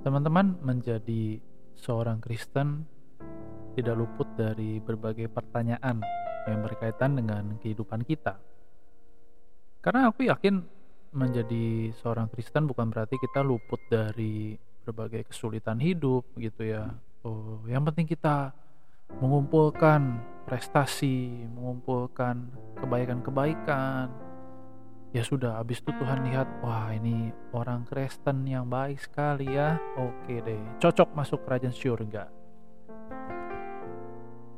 Teman-teman menjadi seorang Kristen tidak luput dari berbagai pertanyaan yang berkaitan dengan kehidupan kita. Karena aku yakin menjadi seorang Kristen bukan berarti kita luput dari berbagai kesulitan hidup gitu ya. Oh, yang penting kita mengumpulkan prestasi, mengumpulkan kebaikan-kebaikan. Ya sudah, habis itu Tuhan lihat, wah ini orang Kristen yang baik sekali ya. Oke deh, cocok masuk kerajaan surga.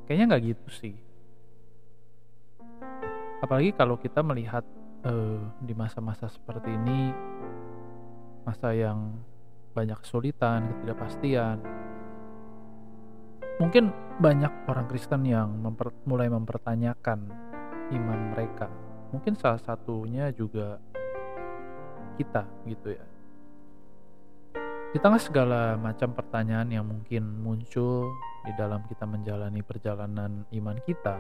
Kayaknya nggak gitu sih. Apalagi kalau kita melihat uh, di masa-masa seperti ini, masa yang banyak kesulitan, ketidakpastian, mungkin banyak orang Kristen yang memper, mulai mempertanyakan iman mereka. Mungkin salah satunya juga kita gitu ya. Di tengah segala macam pertanyaan yang mungkin muncul di dalam kita menjalani perjalanan iman kita,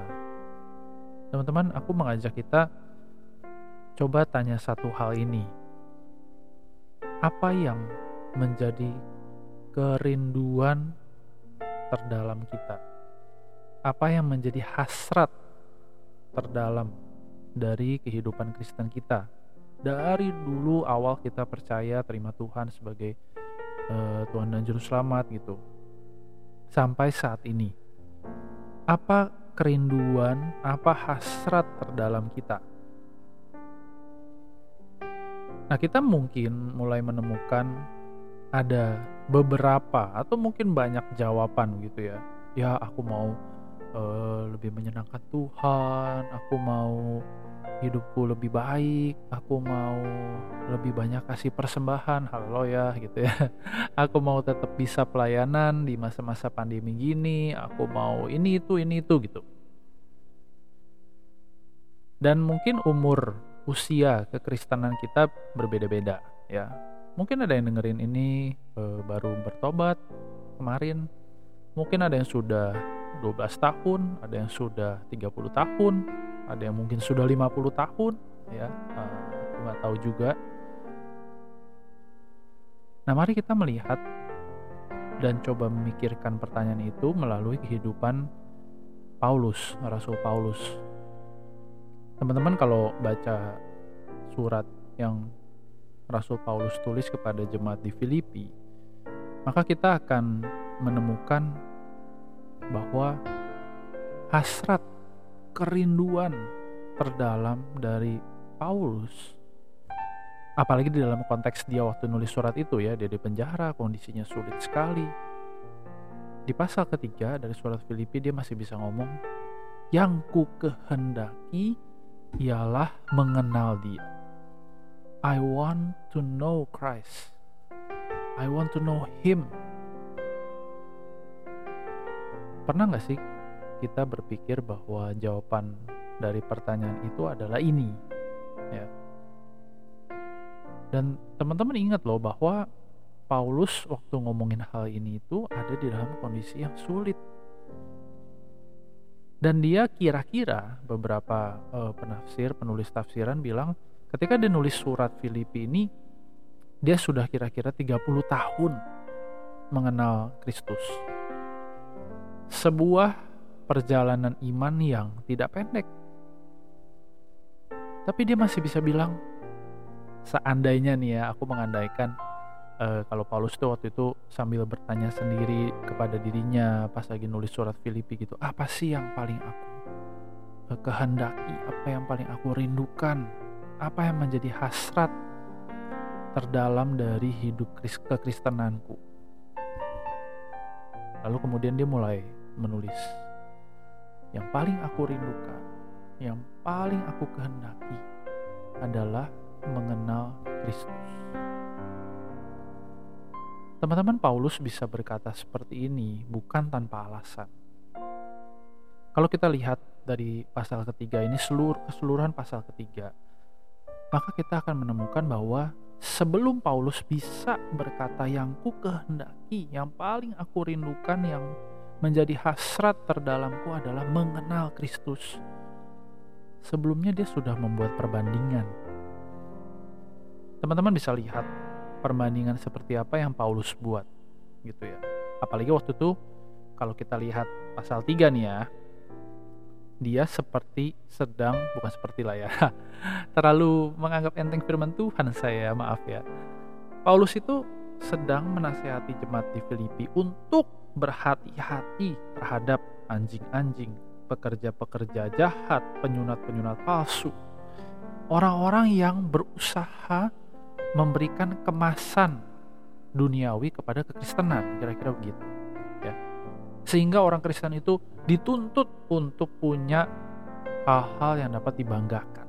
teman-teman, aku mengajak kita coba tanya satu hal ini. Apa yang menjadi kerinduan terdalam kita? Apa yang menjadi hasrat terdalam dari kehidupan Kristen kita? Dari dulu awal kita percaya terima Tuhan sebagai uh, Tuhan dan Juru Selamat gitu. Sampai saat ini. Apa kerinduan, apa hasrat terdalam kita? Nah, kita mungkin mulai menemukan ada beberapa atau mungkin banyak jawaban gitu ya ya aku mau uh, lebih menyenangkan Tuhan aku mau hidupku lebih baik aku mau lebih banyak kasih persembahan halo ya gitu ya. Aku mau tetap bisa pelayanan di masa-masa pandemi gini aku mau ini itu ini itu gitu. Dan mungkin umur usia kekristenan kita berbeda-beda ya. Mungkin ada yang dengerin ini uh, baru bertobat kemarin. Mungkin ada yang sudah 12 tahun ada yang sudah 30 tahun ada yang mungkin sudah 50 tahun ya aku nggak tahu juga. Nah mari kita melihat dan coba memikirkan pertanyaan itu melalui kehidupan Paulus Rasul Paulus. Teman-teman kalau baca surat yang Rasul Paulus tulis kepada jemaat di Filipi, maka kita akan menemukan bahwa hasrat kerinduan terdalam dari Paulus apalagi di dalam konteks dia waktu nulis surat itu ya dia di penjara kondisinya sulit sekali di pasal ketiga dari surat Filipi dia masih bisa ngomong yang ku kehendaki ialah mengenal dia I want to know Christ. I want to know Him. Pernah nggak sih kita berpikir bahwa jawaban dari pertanyaan itu adalah ini? Ya. Dan teman-teman ingat loh bahwa Paulus waktu ngomongin hal ini itu ada di dalam kondisi yang sulit. Dan dia kira-kira beberapa uh, penafsir, penulis tafsiran bilang Ketika dia nulis surat Filipi ini, dia sudah kira-kira 30 tahun mengenal Kristus. Sebuah perjalanan iman yang tidak pendek. Tapi dia masih bisa bilang, seandainya nih ya, aku mengandaikan uh, kalau Paulus tuh waktu itu sambil bertanya sendiri kepada dirinya pas lagi nulis surat Filipi gitu, apa sih yang paling aku kehendaki, apa yang paling aku rindukan apa yang menjadi hasrat terdalam dari hidup kekristenanku. Lalu kemudian dia mulai menulis yang paling aku rindukan, yang paling aku kehendaki adalah mengenal Kristus. Teman-teman Paulus bisa berkata seperti ini bukan tanpa alasan. Kalau kita lihat dari pasal ketiga ini seluruh keseluruhan pasal ketiga maka kita akan menemukan bahwa sebelum Paulus bisa berkata yang ku kehendaki, yang paling aku rindukan, yang menjadi hasrat terdalamku adalah mengenal Kristus. Sebelumnya dia sudah membuat perbandingan. Teman-teman bisa lihat perbandingan seperti apa yang Paulus buat gitu ya apalagi waktu itu kalau kita lihat pasal 3 nih ya dia seperti sedang bukan seperti lah ya terlalu menganggap enteng firman Tuhan saya maaf ya Paulus itu sedang menasehati jemaat di Filipi untuk berhati-hati terhadap anjing-anjing, pekerja-pekerja jahat, penyunat-penyunat palsu, orang-orang yang berusaha memberikan kemasan duniawi kepada kekristenan, kira-kira begitu. Ya. Sehingga orang Kristen itu dituntut untuk punya hal-hal yang dapat dibanggakan.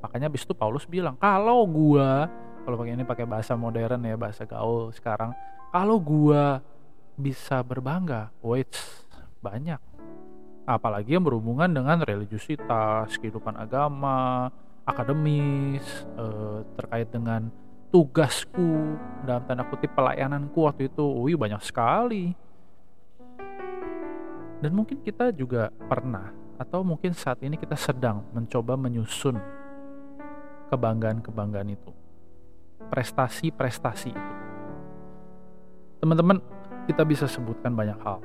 Makanya habis itu Paulus bilang, kalau gua kalau pakai ini pakai bahasa modern ya bahasa gaul sekarang kalau gua bisa berbangga. Wait banyak. Apalagi yang berhubungan dengan religiusitas kehidupan agama akademis eh, terkait dengan tugasku dalam tanda kutip pelayananku waktu itu. Wih banyak sekali. Dan mungkin kita juga pernah atau mungkin saat ini kita sedang mencoba menyusun kebanggaan-kebanggaan itu. Prestasi-prestasi itu. Teman-teman, kita bisa sebutkan banyak hal.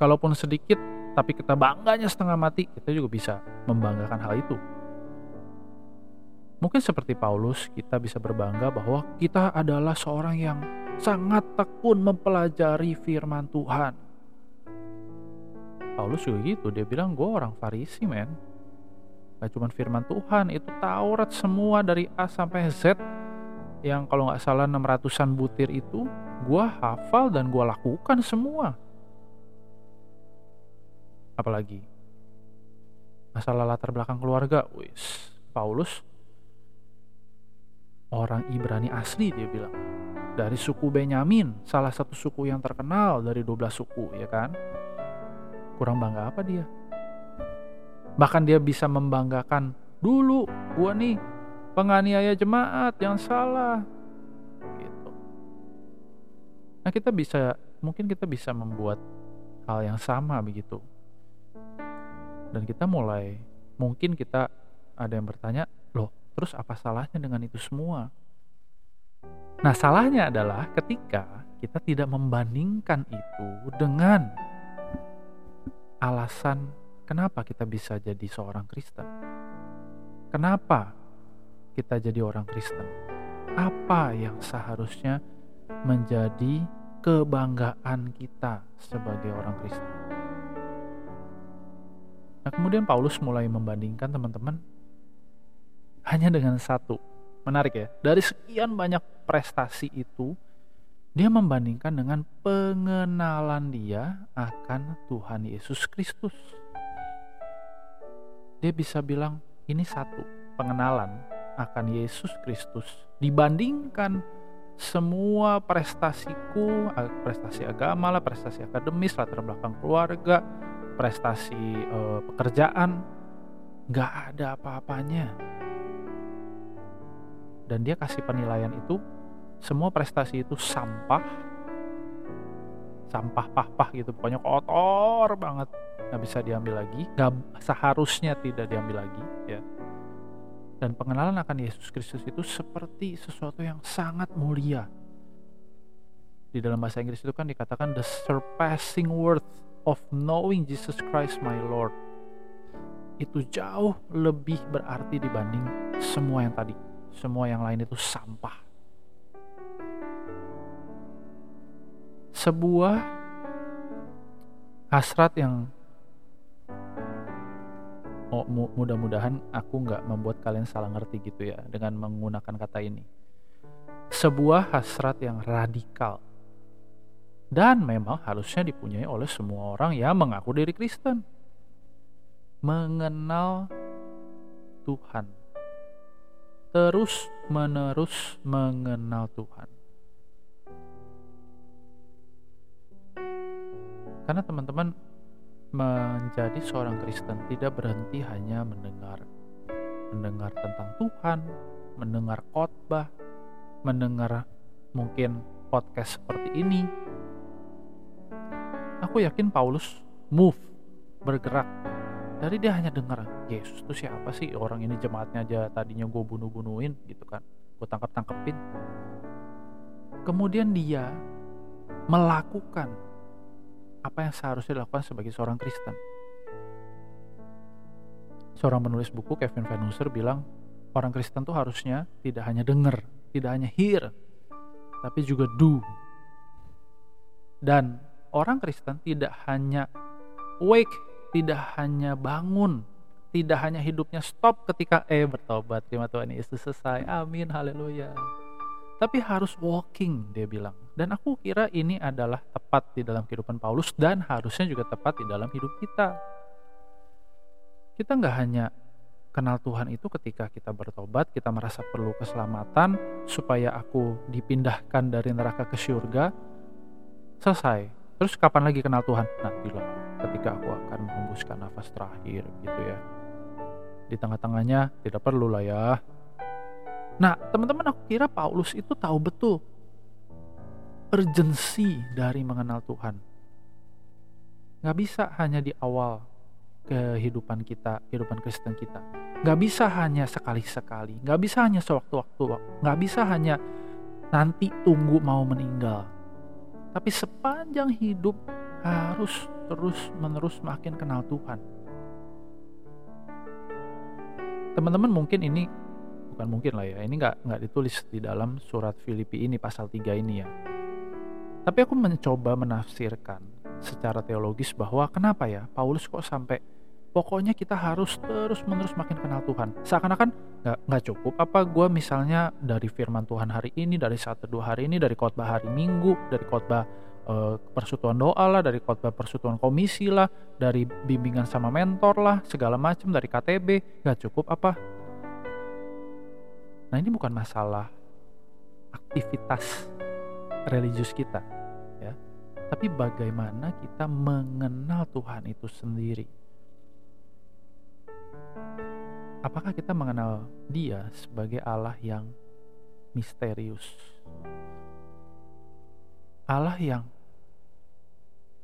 Kalaupun sedikit, tapi kita bangganya setengah mati, kita juga bisa membanggakan hal itu. Mungkin seperti Paulus, kita bisa berbangga bahwa kita adalah seorang yang sangat tekun mempelajari firman Tuhan. Paulus juga gitu, dia bilang gue orang Farisi men, Gak cuma firman Tuhan, itu Taurat semua dari A sampai Z yang kalau nggak salah 600-an butir itu gue hafal dan gue lakukan semua. Apalagi masalah latar belakang keluarga, wis Paulus orang Ibrani asli dia bilang dari suku Benyamin, salah satu suku yang terkenal dari 12 suku ya kan. Kurang bangga apa dia? Bahkan dia bisa membanggakan, dulu gua nih penganiaya jemaat yang salah. Nah kita bisa, mungkin kita bisa membuat hal yang sama begitu. Dan kita mulai, mungkin kita ada yang bertanya, loh terus apa salahnya dengan itu semua? Nah salahnya adalah ketika kita tidak membandingkan itu dengan alasan Kenapa kita bisa jadi seorang Kristen? Kenapa kita jadi orang Kristen? Apa yang seharusnya menjadi kebanggaan kita sebagai orang Kristen? Nah, kemudian Paulus mulai membandingkan teman-teman hanya dengan satu. Menarik ya, dari sekian banyak prestasi itu, dia membandingkan dengan pengenalan dia akan Tuhan Yesus Kristus dia bisa bilang ini satu pengenalan akan Yesus Kristus dibandingkan semua prestasiku, prestasi agama lah, prestasi akademis, latar belakang keluarga, prestasi eh, pekerjaan, nggak ada apa-apanya. Dan dia kasih penilaian itu, semua prestasi itu sampah, sampah pah-pah gitu, pokoknya kotor banget nggak bisa diambil lagi, nggak seharusnya tidak diambil lagi, ya. Dan pengenalan akan Yesus Kristus itu seperti sesuatu yang sangat mulia. Di dalam bahasa Inggris itu kan dikatakan the surpassing worth of knowing Jesus Christ my Lord. Itu jauh lebih berarti dibanding semua yang tadi. Semua yang lain itu sampah. Sebuah hasrat yang oh, mudah-mudahan aku nggak membuat kalian salah ngerti gitu ya dengan menggunakan kata ini. Sebuah hasrat yang radikal dan memang harusnya dipunyai oleh semua orang yang mengaku diri Kristen. Mengenal Tuhan. Terus menerus mengenal Tuhan. Karena teman-teman menjadi seorang Kristen tidak berhenti hanya mendengar mendengar tentang Tuhan, mendengar khotbah, mendengar mungkin podcast seperti ini. Aku yakin Paulus move, bergerak. Dari dia hanya dengar Yesus itu siapa sih orang ini jemaatnya aja tadinya gue bunuh-bunuhin gitu kan. gue tangkap tangkepin kemudian dia melakukan apa yang seharusnya dilakukan sebagai seorang Kristen. Seorang penulis buku Kevin Van bilang orang Kristen tuh harusnya tidak hanya dengar tidak hanya hear tapi juga do. Dan orang Kristen tidak hanya wake tidak hanya bangun tidak hanya hidupnya stop ketika eh bertobat terima Tuhan Yesus selesai amin haleluya. Tapi harus walking dia bilang dan aku kira ini adalah tepat di dalam kehidupan Paulus dan harusnya juga tepat di dalam hidup kita. Kita nggak hanya kenal Tuhan itu ketika kita bertobat kita merasa perlu keselamatan supaya aku dipindahkan dari neraka ke surga selesai. Terus kapan lagi kenal Tuhan? Nantilah ketika aku akan menghembuskan nafas terakhir gitu ya. Di tengah-tengahnya tidak perlu lah ya. Nah, teman-teman aku kira Paulus itu tahu betul urgensi dari mengenal Tuhan. Gak bisa hanya di awal kehidupan kita, kehidupan Kristen kita. Gak bisa hanya sekali-sekali, gak bisa hanya sewaktu-waktu, gak bisa hanya nanti tunggu mau meninggal. Tapi sepanjang hidup harus terus-menerus makin kenal Tuhan teman-teman mungkin ini bukan mungkin lah ya ini nggak nggak ditulis di dalam surat Filipi ini pasal 3 ini ya tapi aku mencoba menafsirkan secara teologis bahwa kenapa ya Paulus kok sampai pokoknya kita harus terus menerus makin kenal Tuhan seakan-akan nggak cukup apa gue misalnya dari firman Tuhan hari ini dari satu dua hari ini dari khotbah hari Minggu dari khotbah uh, persekutuan doa lah, dari khotbah persekutuan komisi lah, dari bimbingan sama mentor lah, segala macam dari KTB, nggak cukup apa? Nah ini bukan masalah aktivitas religius kita, ya, tapi bagaimana kita mengenal Tuhan itu sendiri. Apakah kita mengenal Dia sebagai Allah yang misterius? Allah yang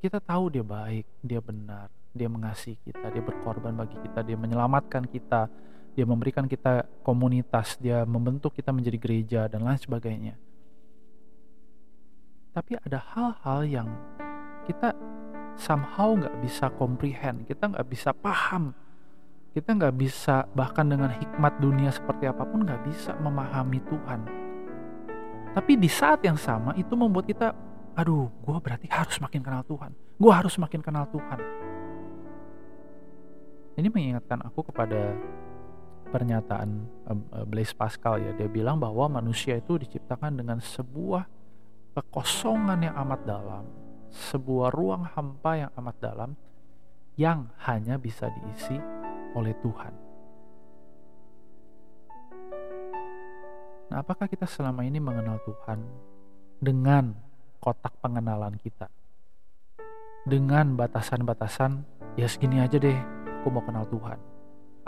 kita tahu dia baik, dia benar, dia mengasihi kita, dia berkorban bagi kita, dia menyelamatkan kita, dia memberikan kita komunitas, dia membentuk kita menjadi gereja dan lain sebagainya. Tapi ada hal-hal yang kita somehow nggak bisa comprehend, kita nggak bisa paham, kita nggak bisa bahkan dengan hikmat dunia seperti apa pun nggak bisa memahami Tuhan. Tapi di saat yang sama itu membuat kita aduh gue berarti harus makin kenal Tuhan. Gue harus makin kenal Tuhan. Ini mengingatkan aku kepada pernyataan uh, Blaise Pascal ya. Dia bilang bahwa manusia itu diciptakan dengan sebuah kekosongan yang amat dalam sebuah ruang hampa yang amat dalam yang hanya bisa diisi oleh Tuhan Nah, apakah kita selama ini mengenal Tuhan dengan kotak pengenalan kita. Dengan batasan-batasan, ya segini aja deh, aku mau kenal Tuhan.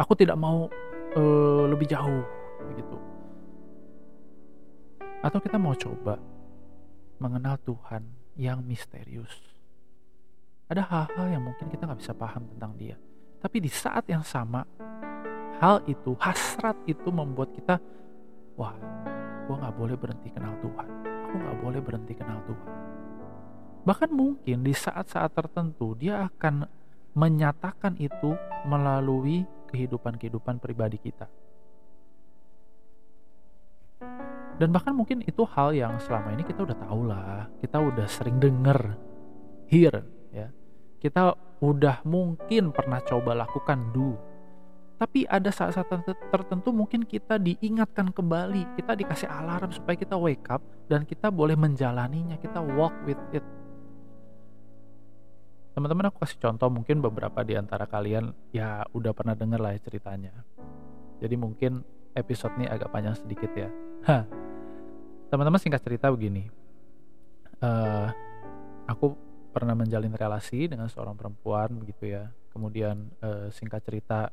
Aku tidak mau uh, lebih jauh, begitu. Atau kita mau coba mengenal Tuhan yang misterius. Ada hal-hal yang mungkin kita nggak bisa paham tentang dia. Tapi di saat yang sama, hal itu, hasrat itu membuat kita, wah, gue nggak boleh berhenti kenal Tuhan aku nggak boleh berhenti kenal Tuhan. Bahkan mungkin di saat-saat tertentu dia akan menyatakan itu melalui kehidupan-kehidupan pribadi kita. Dan bahkan mungkin itu hal yang selama ini kita udah tahu lah, kita udah sering denger, hear, ya. Kita udah mungkin pernah coba lakukan do, tapi ada saat-saat tertentu mungkin kita diingatkan kembali, kita dikasih alarm supaya kita wake up dan kita boleh menjalaninya, kita walk with it. Teman-teman aku kasih contoh mungkin beberapa di antara kalian ya udah pernah denger lah ya ceritanya. Jadi mungkin episode ini agak panjang sedikit ya. Teman-teman singkat cerita begini. Uh, aku pernah menjalin relasi dengan seorang perempuan begitu ya. Kemudian uh, singkat cerita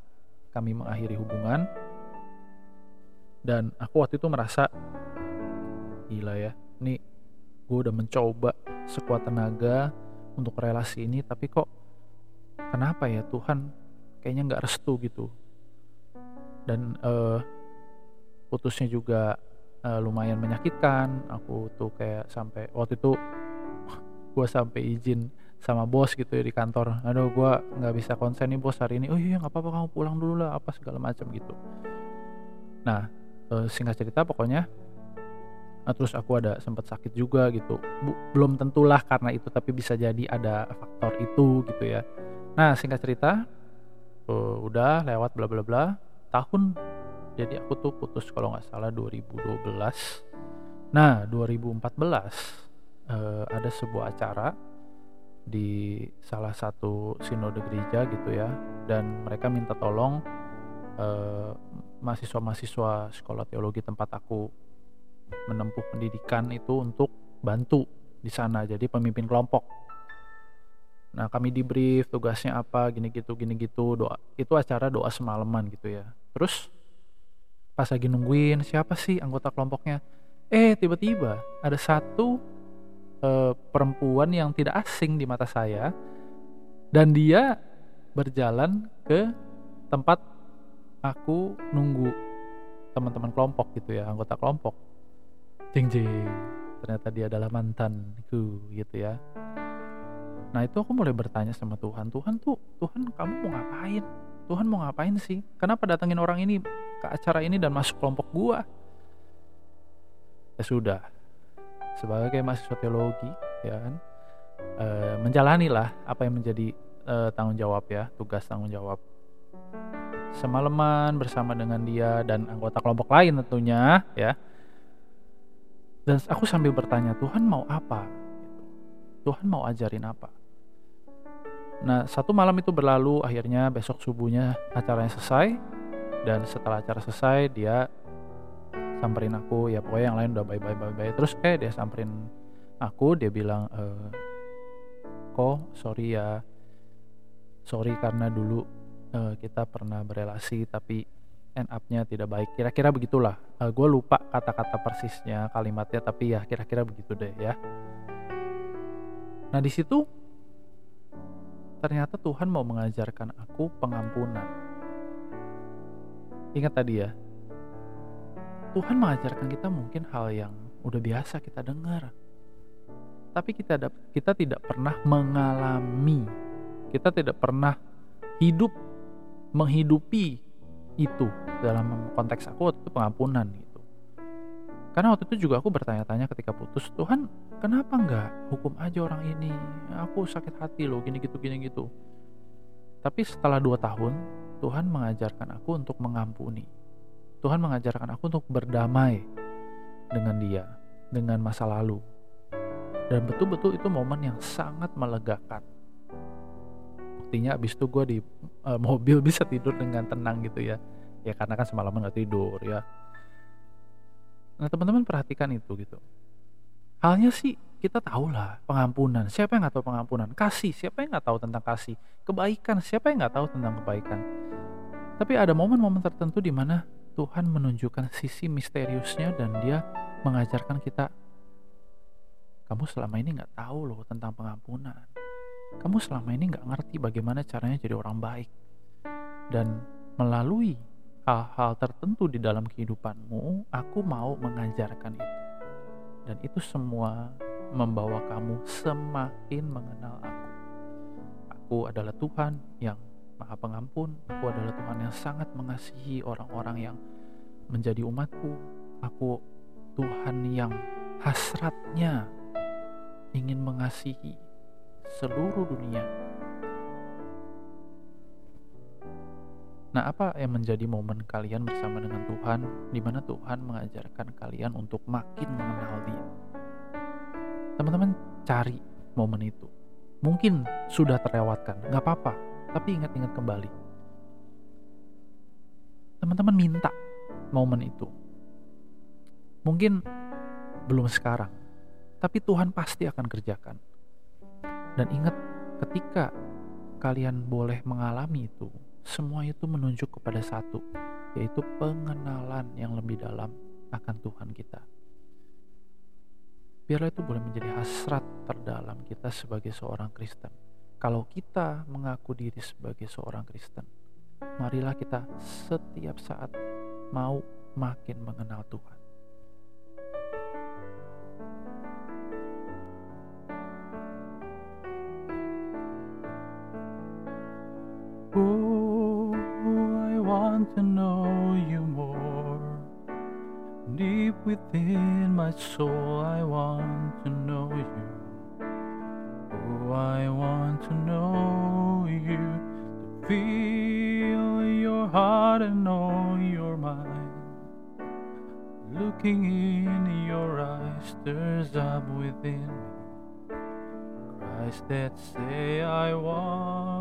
kami mengakhiri hubungan dan aku waktu itu merasa gila ya ini gue udah mencoba sekuat tenaga untuk relasi ini tapi kok kenapa ya Tuhan kayaknya nggak restu gitu dan uh, putusnya juga uh, lumayan menyakitkan aku tuh kayak sampai waktu itu gue sampai izin sama bos gitu ya di kantor aduh gue nggak bisa konsen nih bos hari ini oh iya nggak apa-apa kamu pulang dulu lah apa segala macam gitu nah uh, singkat cerita pokoknya Nah, terus aku ada sempat sakit juga gitu. Belum tentulah karena itu tapi bisa jadi ada faktor itu gitu ya. Nah, singkat cerita uh, udah lewat bla bla bla. Tahun jadi aku tuh putus kalau nggak salah 2012. Nah, 2014 uh, ada sebuah acara di salah satu sinode gereja gitu ya. Dan mereka minta tolong uh, mahasiswa-mahasiswa sekolah teologi tempat aku menempuh pendidikan itu untuk bantu di sana jadi pemimpin kelompok. Nah kami di brief tugasnya apa gini gitu gini gitu doa itu acara doa semalaman gitu ya. Terus pas lagi nungguin siapa sih anggota kelompoknya? Eh tiba-tiba ada satu eh, perempuan yang tidak asing di mata saya dan dia berjalan ke tempat aku nunggu teman-teman kelompok gitu ya anggota kelompok. Jeng jeng ternyata dia adalah mantanku gitu ya. Nah itu aku mulai bertanya sama Tuhan Tuhan tuh Tuhan kamu mau ngapain Tuhan mau ngapain sih? Kenapa datengin orang ini ke acara ini dan masuk kelompok gua? Ya sudah. Sebagai mahasiswa teologi ya kan? E, menjalani lah apa yang menjadi e, tanggung jawab ya tugas tanggung jawab. Semalaman bersama dengan dia dan anggota kelompok lain tentunya ya. Dan aku sambil bertanya Tuhan mau apa? Tuhan mau ajarin apa nah satu malam itu berlalu akhirnya besok subuhnya acaranya selesai dan setelah acara selesai dia samperin aku ya pokoknya yang lain udah bye bye bye bye terus kayak dia samperin aku dia bilang e, kok sorry ya sorry karena dulu uh, kita pernah berelasi tapi end up-nya tidak baik. Kira-kira begitulah. Eh, gue lupa kata-kata persisnya kalimatnya tapi ya kira-kira begitu deh ya. Nah di situ ternyata Tuhan mau mengajarkan aku pengampunan. Ingat tadi ya, Tuhan mengajarkan kita mungkin hal yang udah biasa kita dengar. Tapi kita kita tidak pernah mengalami, kita tidak pernah hidup menghidupi itu dalam konteks aku itu pengampunan gitu karena waktu itu juga aku bertanya-tanya ketika putus Tuhan kenapa nggak hukum aja orang ini? Aku sakit hati loh gini gitu gini gitu. Tapi setelah dua tahun Tuhan mengajarkan aku untuk mengampuni. Tuhan mengajarkan aku untuk berdamai dengan dia dengan masa lalu. Dan betul-betul itu momen yang sangat melegakan. Buktinya abis itu gue di uh, mobil bisa tidur dengan tenang gitu ya. Ya karena kan semalaman nggak tidur ya nah teman-teman perhatikan itu gitu. Halnya sih kita tahu lah pengampunan. Siapa yang nggak tahu pengampunan? Kasih. Siapa yang nggak tahu tentang kasih? Kebaikan. Siapa yang nggak tahu tentang kebaikan? Tapi ada momen-momen tertentu di mana Tuhan menunjukkan sisi misteriusnya dan dia mengajarkan kita kamu selama ini nggak tahu loh tentang pengampunan. Kamu selama ini nggak ngerti bagaimana caranya jadi orang baik. Dan melalui hal-hal tertentu di dalam kehidupanmu, aku mau mengajarkan itu. Dan itu semua membawa kamu semakin mengenal aku. Aku adalah Tuhan yang maha pengampun. Aku adalah Tuhan yang sangat mengasihi orang-orang yang menjadi umatku. Aku Tuhan yang hasratnya ingin mengasihi seluruh dunia. Nah, apa yang menjadi momen kalian bersama dengan Tuhan, di mana Tuhan mengajarkan kalian untuk makin mengenal Dia? Teman-teman, cari momen itu. Mungkin sudah terlewatkan, nggak apa-apa, tapi ingat-ingat kembali. Teman-teman minta momen itu. Mungkin belum sekarang, tapi Tuhan pasti akan kerjakan. Dan ingat ketika kalian boleh mengalami itu, semua itu menunjuk kepada satu, yaitu pengenalan yang lebih dalam akan Tuhan kita. Biarlah itu boleh menjadi hasrat terdalam kita sebagai seorang Kristen. Kalau kita mengaku diri sebagai seorang Kristen, marilah kita setiap saat mau makin mengenal Tuhan. To know you more. Deep within my soul, I want to know you. Oh, I want to know you, to feel your heart and know your mind. Looking in your eyes stirs up within me cries that say I want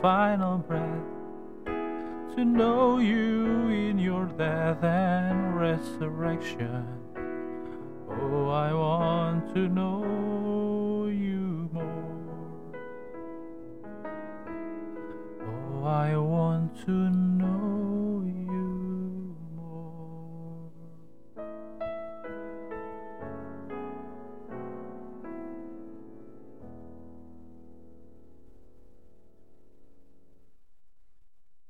final breath to know you in your death and resurrection. Oh, I want to know you more. Oh, I want to